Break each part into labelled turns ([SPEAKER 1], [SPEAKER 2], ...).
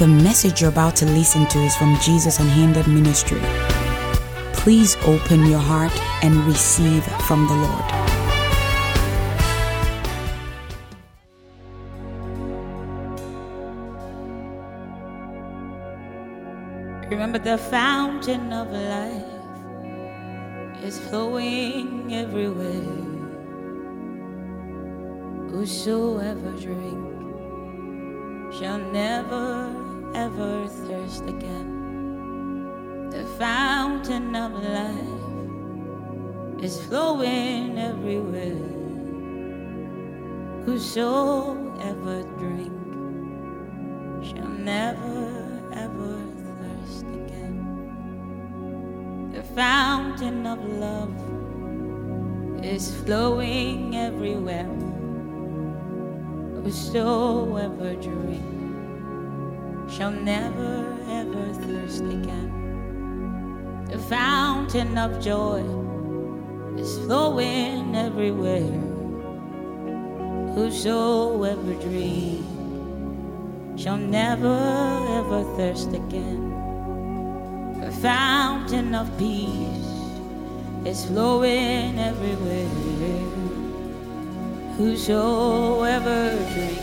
[SPEAKER 1] The message you're about to listen to is from Jesus Unhindered Ministry. Please open your heart and receive from the Lord.
[SPEAKER 2] Remember the fountain of life is flowing everywhere. Whosoever drink shall never ever thirst again. The fountain of life is flowing everywhere. Whosoever drink shall never ever thirst again. The fountain of love is flowing everywhere. Whosoever drink shall never ever thirst again. The fountain of joy is flowing everywhere. Whosoever drink shall never ever thirst again. The fountain of peace is flowing everywhere. Whosoever drink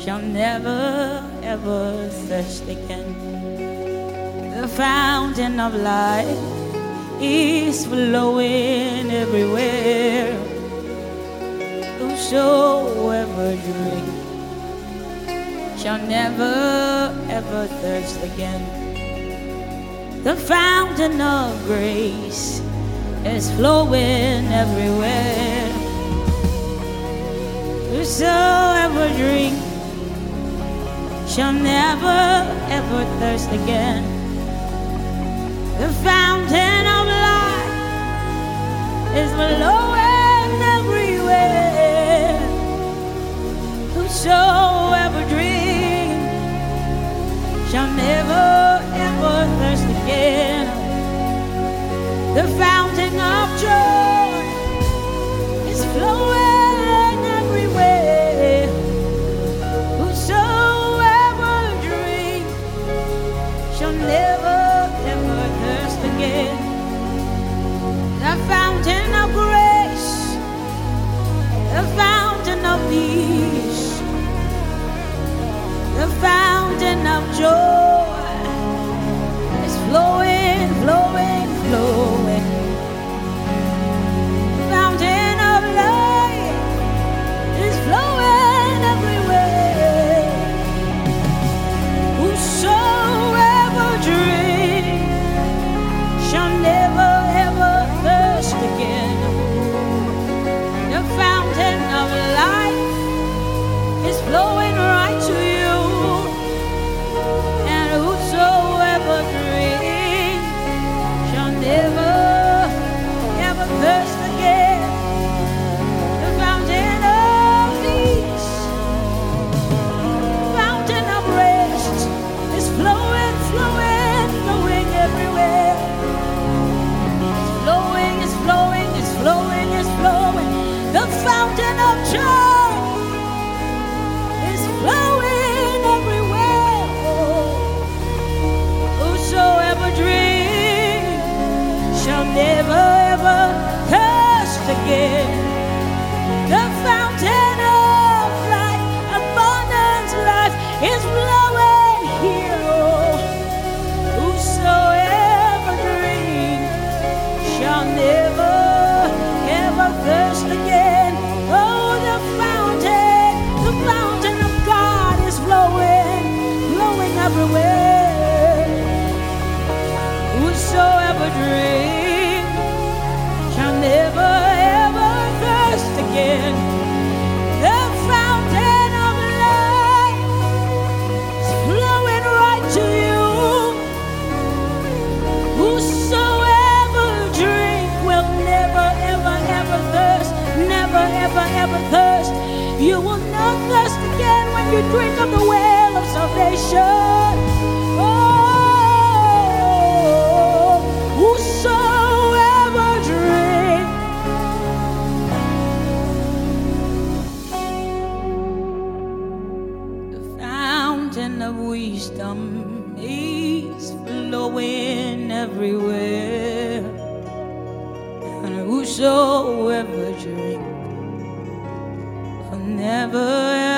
[SPEAKER 2] shall never ever thirst again. The fountain of life is flowing everywhere. Whosoever drink shall never ever thirst again. The fountain of grace is flowing everywhere. Whosoever drink shall never ever thirst again. The fountain of life is flowing everywhere. Whosoever drink shall never ever thirst again. The fountain of joy of joy is flowing, flowing, flowing. Wisdom is flowing everywhere. And whosoever drink will never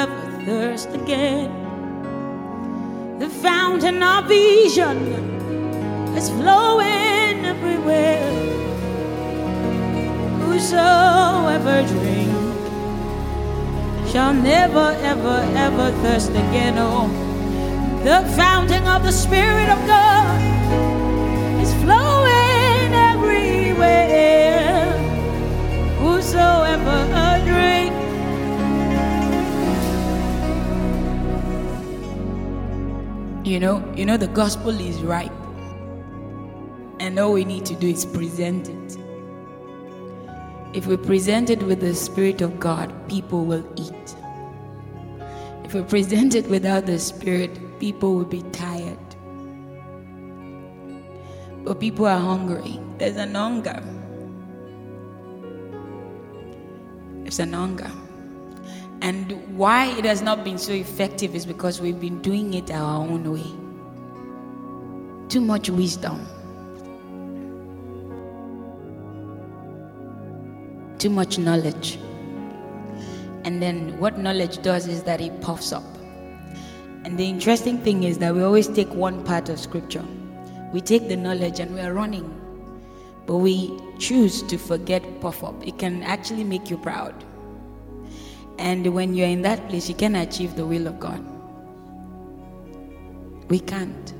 [SPEAKER 2] ever thirst again. The fountain of vision is flowing everywhere. Whosoever drink shall never, ever, ever thirst again. Oh, the fountain of the Spirit of God is flowing everywhere. Whosoever drink. You know, you know the gospel is ripe. And all we need to do is present it. If we present it with the Spirit of God, people will eat. If we present it without the Spirit, people will be tired. But people are hungry. There's an hunger. There's an hunger. And why it has not been so effective is because we've been doing it our own way. Too much wisdom. Too much knowledge. And then what knowledge does is that it puffs up. And the interesting thing is that we always take one part of scripture. We take the knowledge and we are running. But we choose to forget puff up. It can actually make you proud. And when you're in that place, you can achieve the will of God. We can't.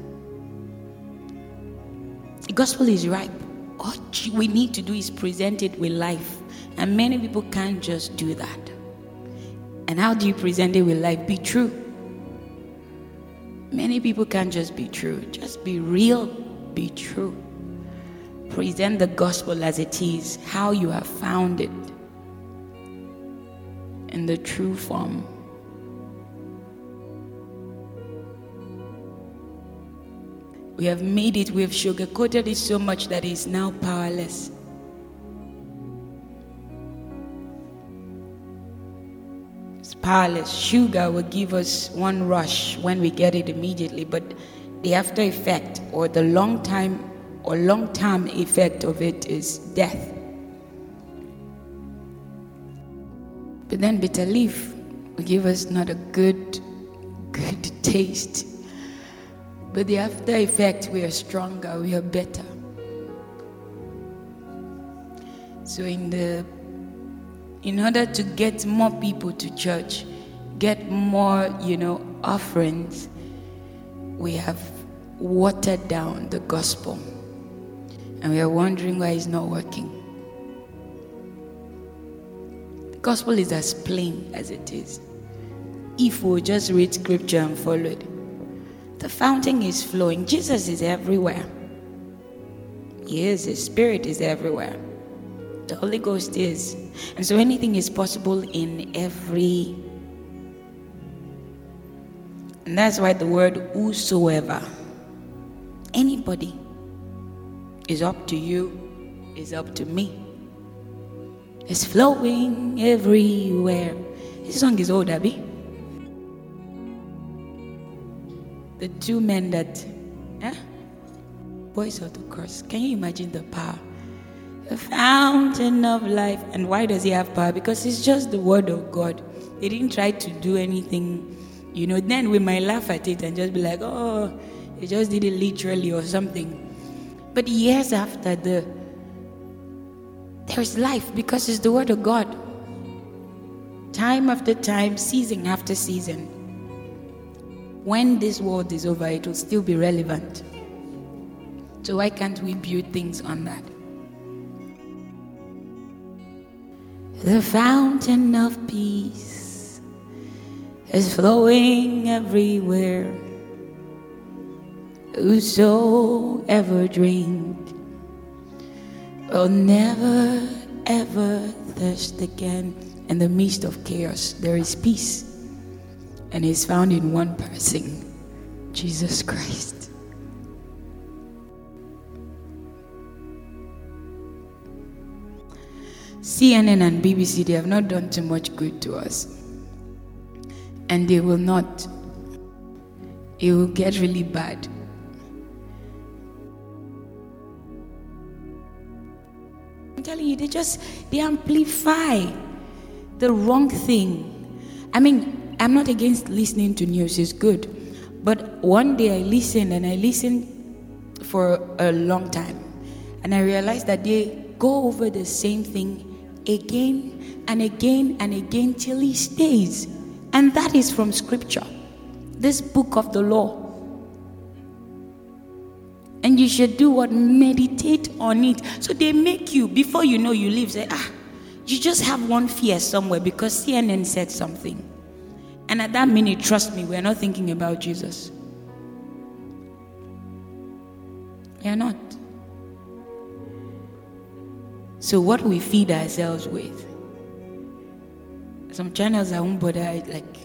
[SPEAKER 2] The gospel is ripe. All we need to do is present it with life. And many people can't just do that. And how do you present it with life? Be true. Many people can't just be true. Just be real, be true. Present the gospel as it is, how you have found it in the true form. We have made it, we have sugarcoated it so much that it's now powerless. Powerless. Sugar will give us one rush when we get it immediately, but the after effect or the long time or long term effect of it is death. But then bitter leaf will give us not a good, good taste. But the after effect, we are stronger, we are better. So in the in order to get more people to church, get more, you know, offerings, we have watered down the gospel. And we are wondering why it's not working The gospel is as plain as it is. If we just read scripture and follow it, the fountain is flowing. Jesus is everywhere. He is, His Spirit is everywhere. The Holy Ghost is. And so anything is possible in every. And that's why the word whosoever, anybody, is up to you, is up to me is flowing everywhere. This song is old, Abby. The two men that, eh? Boys of the cross. Can you imagine the power? The fountain of life. And why does he have power? Because it's just the word of God. He didn't try to do anything, you know. Then we might laugh at it and just be like, oh, he just did it literally or something. But years after the there's life because it's the Word of God. Time after time, season after season. When this world is over, it will still be relevant. So, why can't we build things on that? The fountain of peace is flowing everywhere. Whosoever drink will never ever thirst again. In the midst of chaos, there is peace, and it's found in one person Jesus Christ. CNN and BBC, they have not done too much good to us. And they will not
[SPEAKER 1] it will get really bad. I'm telling you, they just they amplify the wrong thing. I mean, I'm not against listening to news, it's good. But one day I listened and I listened for a long time. And I realized that they go over the same thing again and again and again till he stays. And that is from scripture, this book of the law. And you should do what? Meditate on it. So they make you, before you know you leave, say, ah, you just have one fear somewhere because CNN said something. And at that minute, trust me, we're not thinking about Jesus. We're not. So, what we feed ourselves with, some channels I won't bother, like,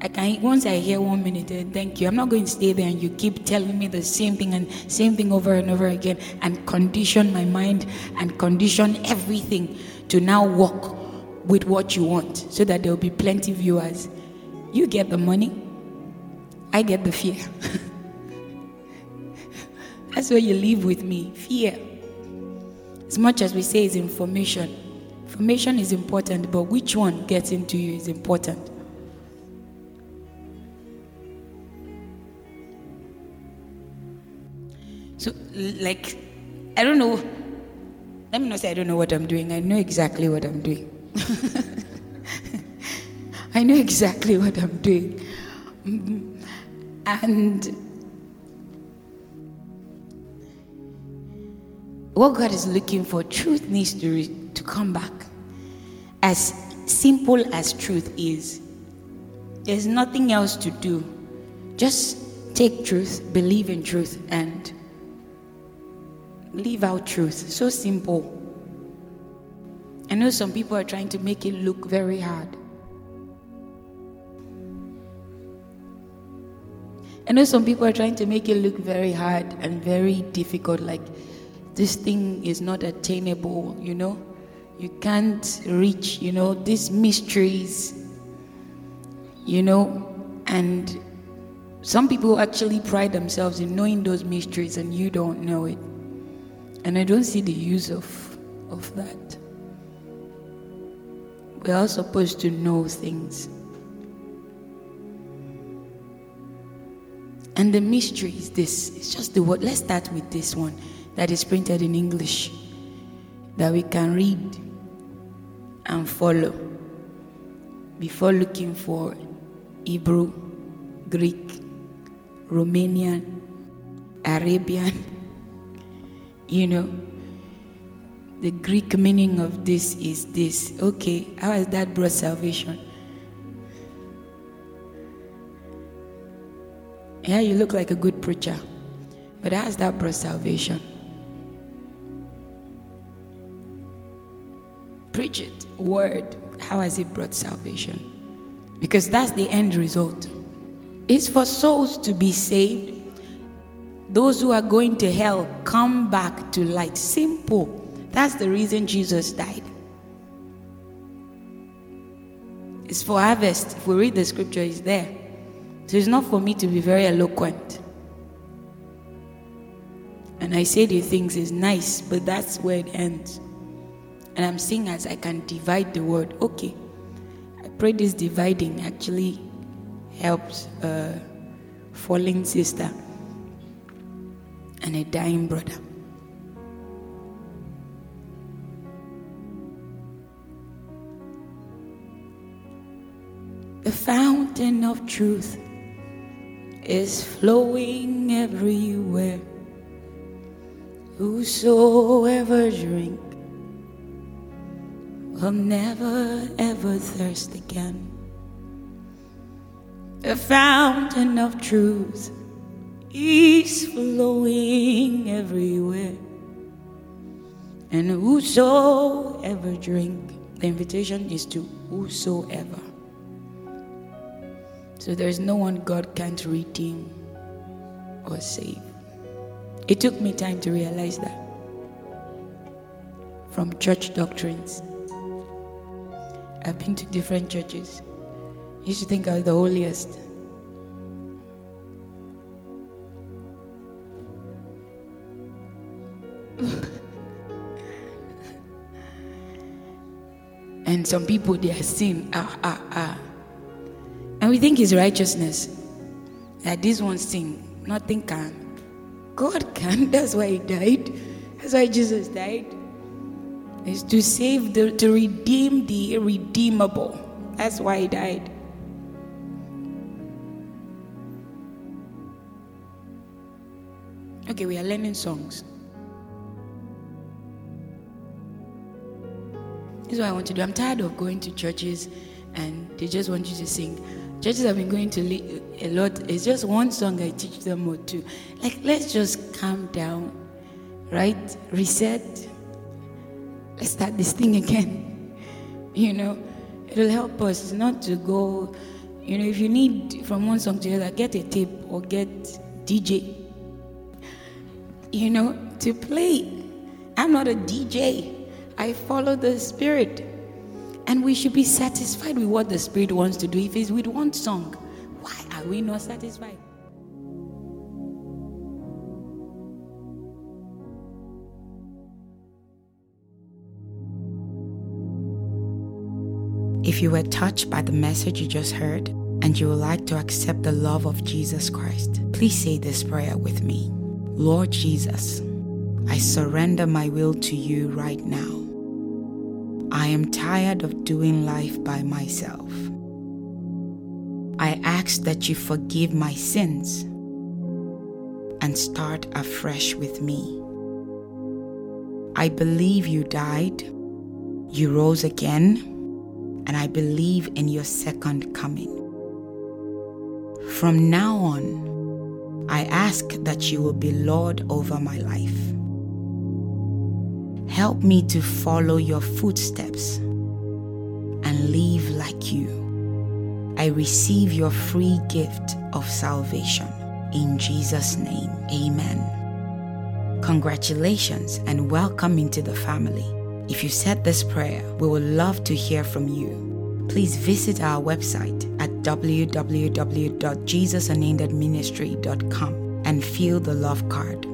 [SPEAKER 1] I can once I hear one minute, and thank you. I'm not going to stay there and you keep telling me the same thing and same thing over and over again and condition my mind and condition everything to now work with what you want so that there will be plenty viewers. You get the money, I get the fear. That's where you live with me fear. As much as we say it's information, information is important, but which one gets into you is important. So, like, I don't know. Let me not say I don't know what I'm doing. I know exactly what I'm doing. I know exactly what I'm doing. Mm-hmm. And what God is looking for, truth needs to, re- to come back. As simple as truth is, there's nothing else to do. Just take truth, believe in truth, and live out truth. So simple. I know some people are trying to make it look very hard. I know some people are trying to make it look very hard and very difficult, like this thing is not attainable, you know. You can't reach, you know, these mysteries, you know, and some people actually pride themselves in knowing those mysteries and you don't know it. And I don't see the use of, of that. We're supposed to know things. And the mystery is this. It's just the word. Let's start with this one that is printed in English that we can read and follow before looking for Hebrew, Greek, Romanian, Arabian. You know, the Greek meaning of this is this. Okay, how has that brought salvation? Yeah, you look like a good preacher, but how has that brought salvation? Preach it, word. How has it brought salvation? Because that's the end result. It's for souls to be saved. Those who are going to hell come back to light. Simple. That's the reason Jesus died. It's for harvest. If we read the scripture, it's there. So it's not for me to be very eloquent. And I say the things is nice, but that's where it ends. And I'm seeing as I can divide the word. Okay, I pray this dividing actually helps uh, a falling sister and a dying brother. The fountain of truth is flowing everywhere. Whosoever drink will never ever thirst again. A fountain of truth is flowing everywhere. And whosoever drink, the invitation is to whosoever. So there's no one God can't redeem or save. It took me time to realize that from church doctrines. I've been to different churches. You should think I was the holiest. and some people, they are sin, ah, ah, ah. And we think it's righteousness. That this one sin, nothing can. God can. That's why He died. That's why Jesus died. Is to save the to redeem the irredeemable. That's why He died. Okay, we are learning songs. This is what I want to do. I'm tired of going to churches and they just want you to sing. Churches have been going to a lot. It's just one song I teach them or two. Like, let's just calm down, right? Reset. Let's start this thing again. You know, it'll help us not to go. You know, if you need from one song to the other, get a tape or get DJ. You know, to play. I'm not a DJ. I follow the Spirit. And we should be satisfied with what the Spirit wants to do. If it's with one song, why are we not satisfied? If you were touched by the message you just heard and you would like to accept the love of Jesus Christ, please say this prayer with me Lord Jesus, I surrender my will to you right now. I am tired of doing life by myself. I ask that you forgive my sins and start afresh with me. I believe you died, you rose again, and I believe in your second coming. From now on, I ask that you will be Lord over my life. Help me to follow your footsteps and live like you. I receive your free gift of salvation. In Jesus' name, amen. Congratulations and welcome into the family. If you said this prayer, we would love to hear from you. Please visit our website at www.jesusunhinderedministry.com and fill the love card.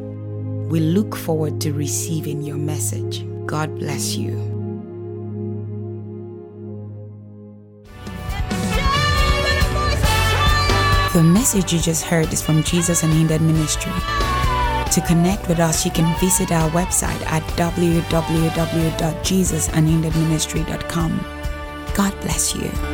[SPEAKER 1] We look forward to receiving your message. God bless you. The message you just heard is from Jesus Unhindered Ministry. To connect with us, you can visit our website at www.jesusunhinderedministry.com. God bless you.